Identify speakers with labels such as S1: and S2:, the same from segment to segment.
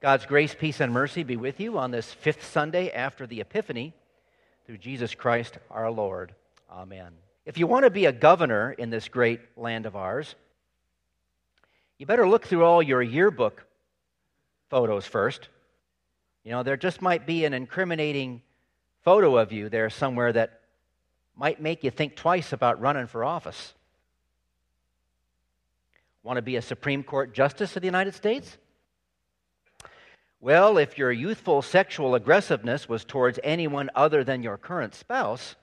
S1: God's grace, peace, and mercy be with you on this fifth Sunday after the Epiphany through Jesus Christ our Lord. Amen. If you want to be a governor in this great land of ours, you better look through all your yearbook photos first. You know, there just might be an incriminating photo of you there somewhere that might make you think twice about running for office. Want to be a Supreme Court Justice of the United States? Well, if your youthful sexual aggressiveness was towards anyone other than your current spouse,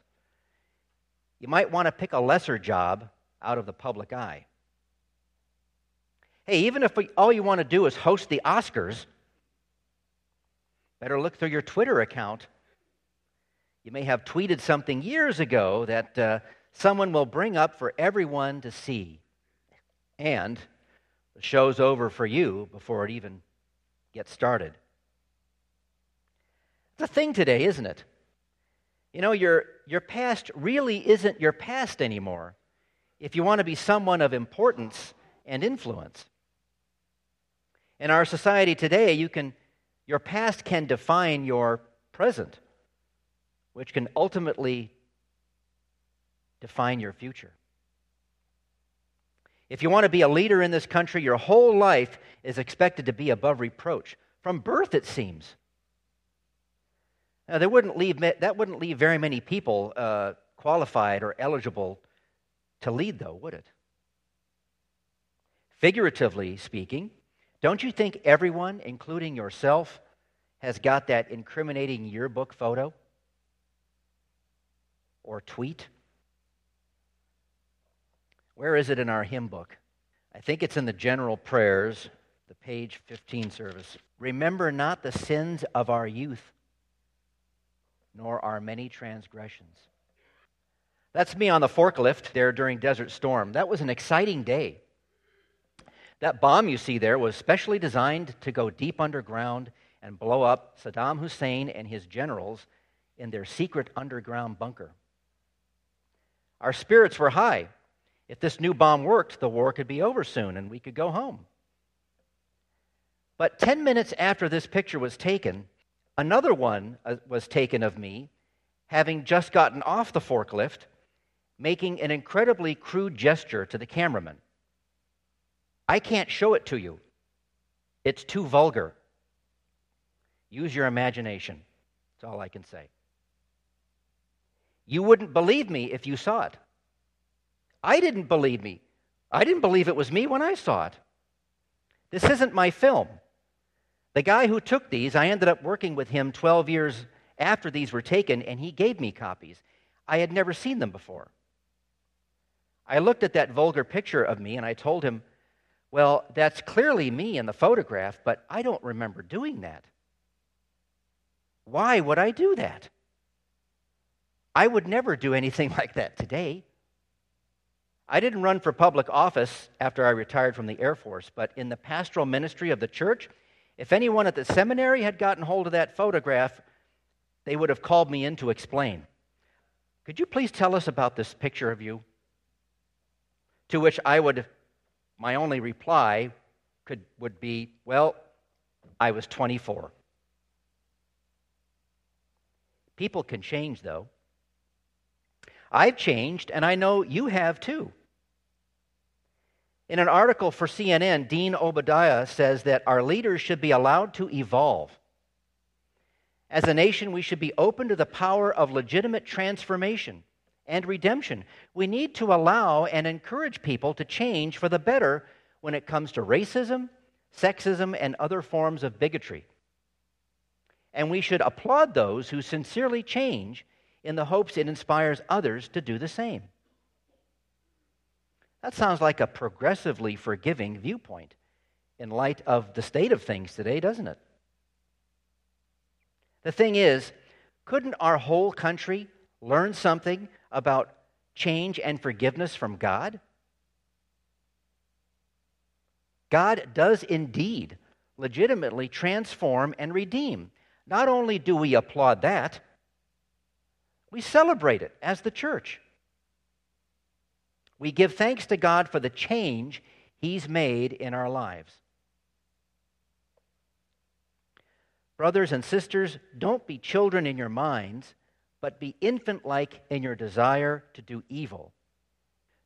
S1: you might want to pick a lesser job out of the public eye. Hey, even if all you want to do is host the Oscars, better look through your Twitter account. You may have tweeted something years ago that uh, someone will bring up for everyone to see. And the show's over for you before it even gets started. It's a thing today, isn't it? You know, your, your past really isn't your past anymore if you want to be someone of importance and influence. In our society today, you can, your past can define your present, which can ultimately define your future. If you want to be a leader in this country, your whole life is expected to be above reproach. From birth, it seems. Now, wouldn't leave, that wouldn't leave very many people uh, qualified or eligible to lead, though, would it? Figuratively speaking, don't you think everyone, including yourself, has got that incriminating yearbook photo or tweet? Where is it in our hymn book? I think it's in the general prayers, the page 15 service. Remember not the sins of our youth, nor our many transgressions. That's me on the forklift there during Desert Storm. That was an exciting day. That bomb you see there was specially designed to go deep underground and blow up Saddam Hussein and his generals in their secret underground bunker. Our spirits were high. If this new bomb worked, the war could be over soon and we could go home. But 10 minutes after this picture was taken, another one uh, was taken of me, having just gotten off the forklift, making an incredibly crude gesture to the cameraman. I can't show it to you, it's too vulgar. Use your imagination. That's all I can say. You wouldn't believe me if you saw it. I didn't believe me. I didn't believe it was me when I saw it. This isn't my film. The guy who took these, I ended up working with him 12 years after these were taken, and he gave me copies. I had never seen them before. I looked at that vulgar picture of me and I told him, Well, that's clearly me in the photograph, but I don't remember doing that. Why would I do that? I would never do anything like that today. I didn't run for public office after I retired from the Air Force, but in the pastoral ministry of the church, if anyone at the seminary had gotten hold of that photograph, they would have called me in to explain. Could you please tell us about this picture of you? To which I would, my only reply could, would be, well, I was 24. People can change, though. I've changed, and I know you have too. In an article for CNN, Dean Obeidallah says that our leaders should be allowed to evolve. As a nation, we should be open to the power of legitimate transformation and redemption. We need to allow and encourage people to change for the better when it comes to racism, sexism, and other forms of bigotry. And we should applaud those who sincerely change in the hopes it inspires others to do the same. That sounds like a progressively forgiving viewpoint in light of the state of things today, doesn't it? The thing is, couldn't our whole country learn something about change and forgiveness from God? God does indeed legitimately transform and redeem. Not only do we applaud that, we celebrate it as the church. We give thanks to God for the change He's made in our lives. Brothers and sisters, don't be children in your minds, but be infant like in your desire to do evil.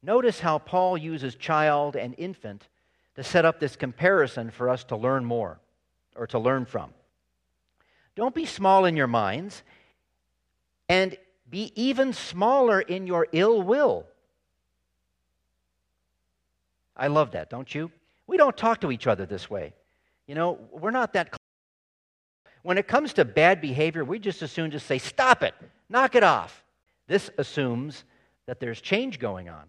S1: Notice how Paul uses child and infant to set up this comparison for us to learn more or to learn from. Don't be small in your minds, and be even smaller in your ill will. I love that, don't you? We don't talk to each other this way. You know, we're not that. When it comes to bad behavior, we just as soon just say, stop it, knock it off. This assumes that there's change going on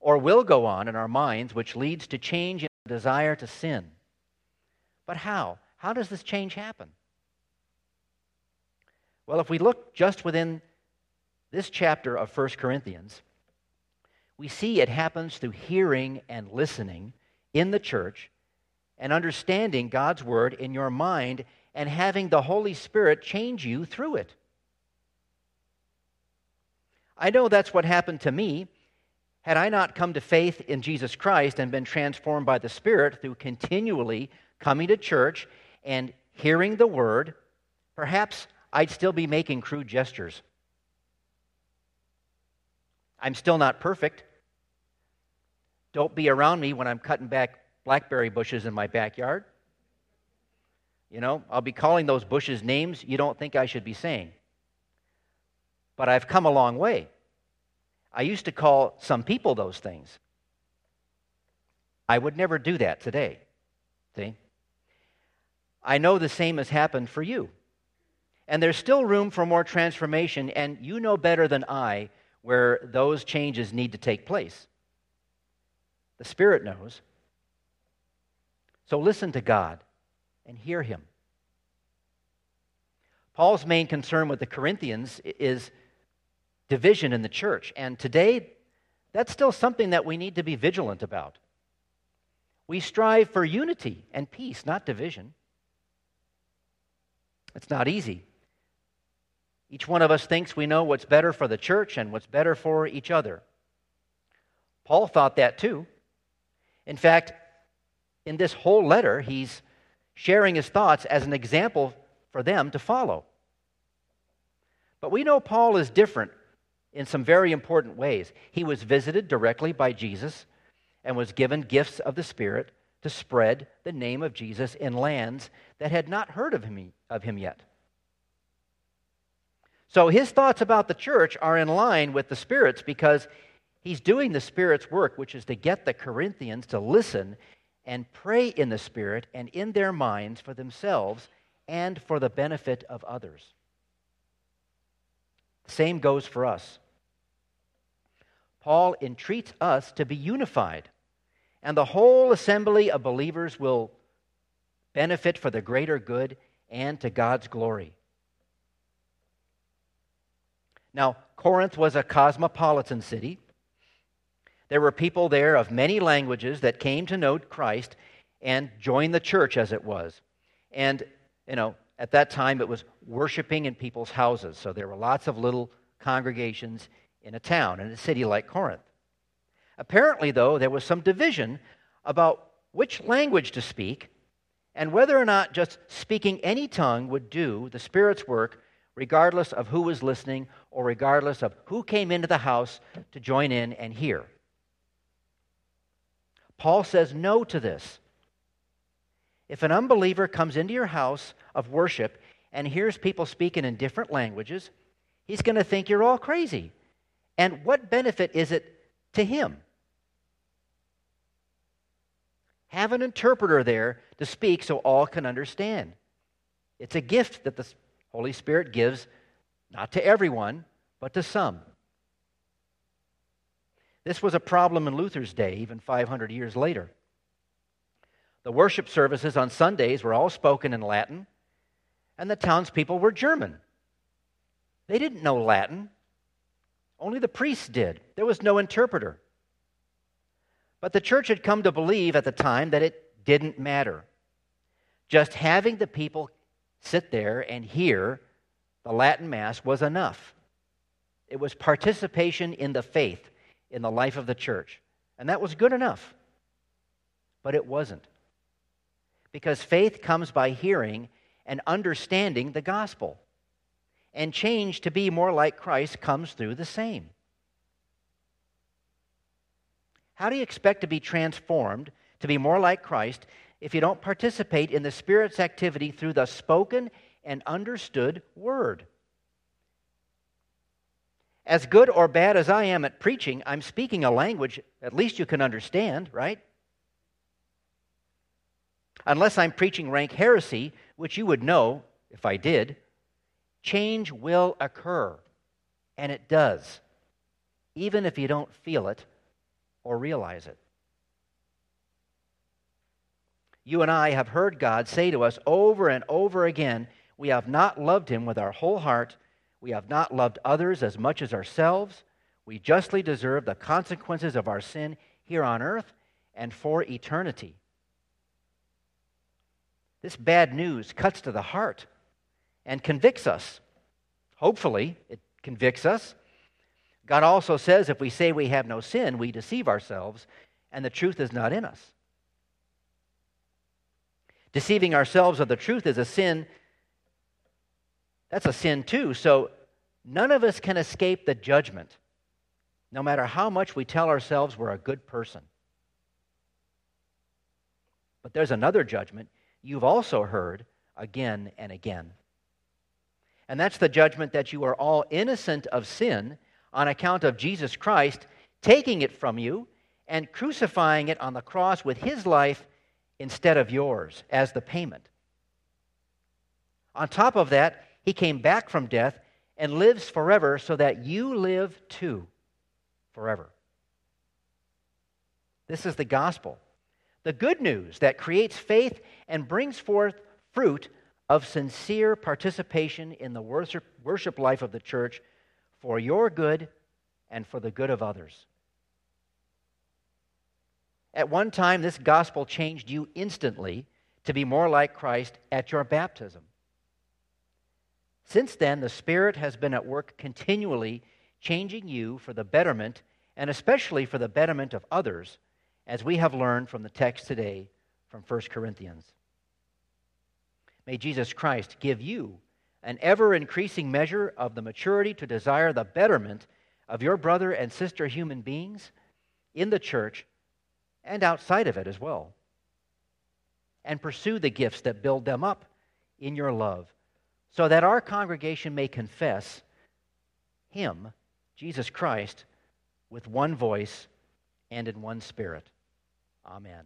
S1: or will go on in our minds, which leads to change in our desire to sin. But how? How does this change happen? Well, if we look just within this chapter of 1 Corinthians, we see it happens through hearing and listening in the church and understanding God's word in your mind and having the Holy Spirit change you through it. I know that's what happened to me. Had I not come to faith in Jesus Christ and been transformed by the Spirit through continually coming to church and hearing the word, perhaps I'd still be making crude gestures. I'm still not perfect. Don't be around me when I'm cutting back blackberry bushes in my backyard. You know, I'll be calling those bushes names you don't think I should be saying. But I've come a long way. I used to call some people those things. I would never do that today. See? I know the same has happened for you. And there's still room for more transformation, and you know better than I where those changes need to take place. The Spirit knows. So listen to God and hear Him. Paul's main concern with the Corinthians is division in the church. And today, that's still something that we need to be vigilant about. We strive for unity and peace, not division. It's not easy. Each one of us thinks we know what's better for the church and what's better for each other. Paul thought that too. In fact, in this whole letter, he's sharing his thoughts as an example for them to follow. But we know Paul is different in some very important ways. He was visited directly by Jesus and was given gifts of the Spirit to spread the name of Jesus in lands that had not heard of him, of him yet. So his thoughts about the church are in line with the Spirit's because he's doing the Spirit's work, which is to get the Corinthians to listen and pray in the Spirit and in their minds for themselves and for the benefit of others. The same goes for us. Paul entreats us to be unified, and the whole assembly of believers will benefit for the greater good and to God's glory. Now, Corinth was a cosmopolitan city. There were people there of many languages that came to know Christ and joined the church as it was. And, you know, at that time it was worshiping in people's houses. So there were lots of little congregations in a town, in a city like Corinth. Apparently, though, there was some division about which language to speak and whether or not just speaking any tongue would do the Spirit's work, regardless of who was listening or regardless of who came into the house to join in and hear. Paul says no to this. If an unbeliever comes into your house of worship and hears people speaking in different languages, he's going to think you're all crazy. And what benefit is it to him? Have an interpreter there to speak so all can understand. It's a gift that the Holy Spirit gives not to everyone, but to some. This was a problem in Luther's day, even 500 years later. The worship services on Sundays were all spoken in Latin, and the townspeople were German. They didn't know Latin, only the priests did. There was no interpreter. But the church had come to believe at the time that it didn't matter. Just having the people sit there and hear the Latin Mass was enough. It was participation in the faith in the life of the church. And that was good enough. But it wasn't. Because faith comes by hearing, and understanding the gospel. And change to be more like Christ comes through the same. How do you expect to be transformed to be more like Christ if you don't participate in the Spirit's activity through the spoken and understood word? As good or bad as I am at preaching, I'm speaking a language at least you can understand, right? Unless I'm preaching rank heresy, which you would know if I did, change will occur. And it does, even if you don't feel it or realize it. You and I have heard God say to us over and over again, We have not loved him with our whole heart. We have not loved others as much as ourselves. We justly deserve the consequences of our sin here on earth and for eternity. This bad news cuts to the heart and convicts us. Hopefully, it convicts us. God also says if we say we have no sin, we deceive ourselves, and the truth is not in us. Deceiving ourselves of the truth is a sin. That's a sin too. So none of us can escape the judgment, no matter how much we tell ourselves we're a good person. But there's another judgment you've also heard again and again. And that's the judgment that you are all innocent of sin on account of Jesus Christ taking it from you and crucifying it on the cross with his life instead of yours as the payment. On top of that, he came back from death and lives forever so that you live too forever. This is the gospel the good news that creates faith and brings forth fruit of sincere participation in the worship, life of the church for your good and for the good of others. At one time, this gospel changed you instantly to be more like Christ at your baptism. Since then, the Spirit has been at work continually changing you for the betterment and especially for the betterment of others as we have learned from the text today from 1 Corinthians. May Jesus Christ give you an ever increasing measure of the maturity to desire the betterment of your brother and sister human beings in the church and outside of it as well. And pursue the gifts that build them up in your love, so that our congregation may confess Him, Jesus Christ, with one voice and in one spirit. Amen.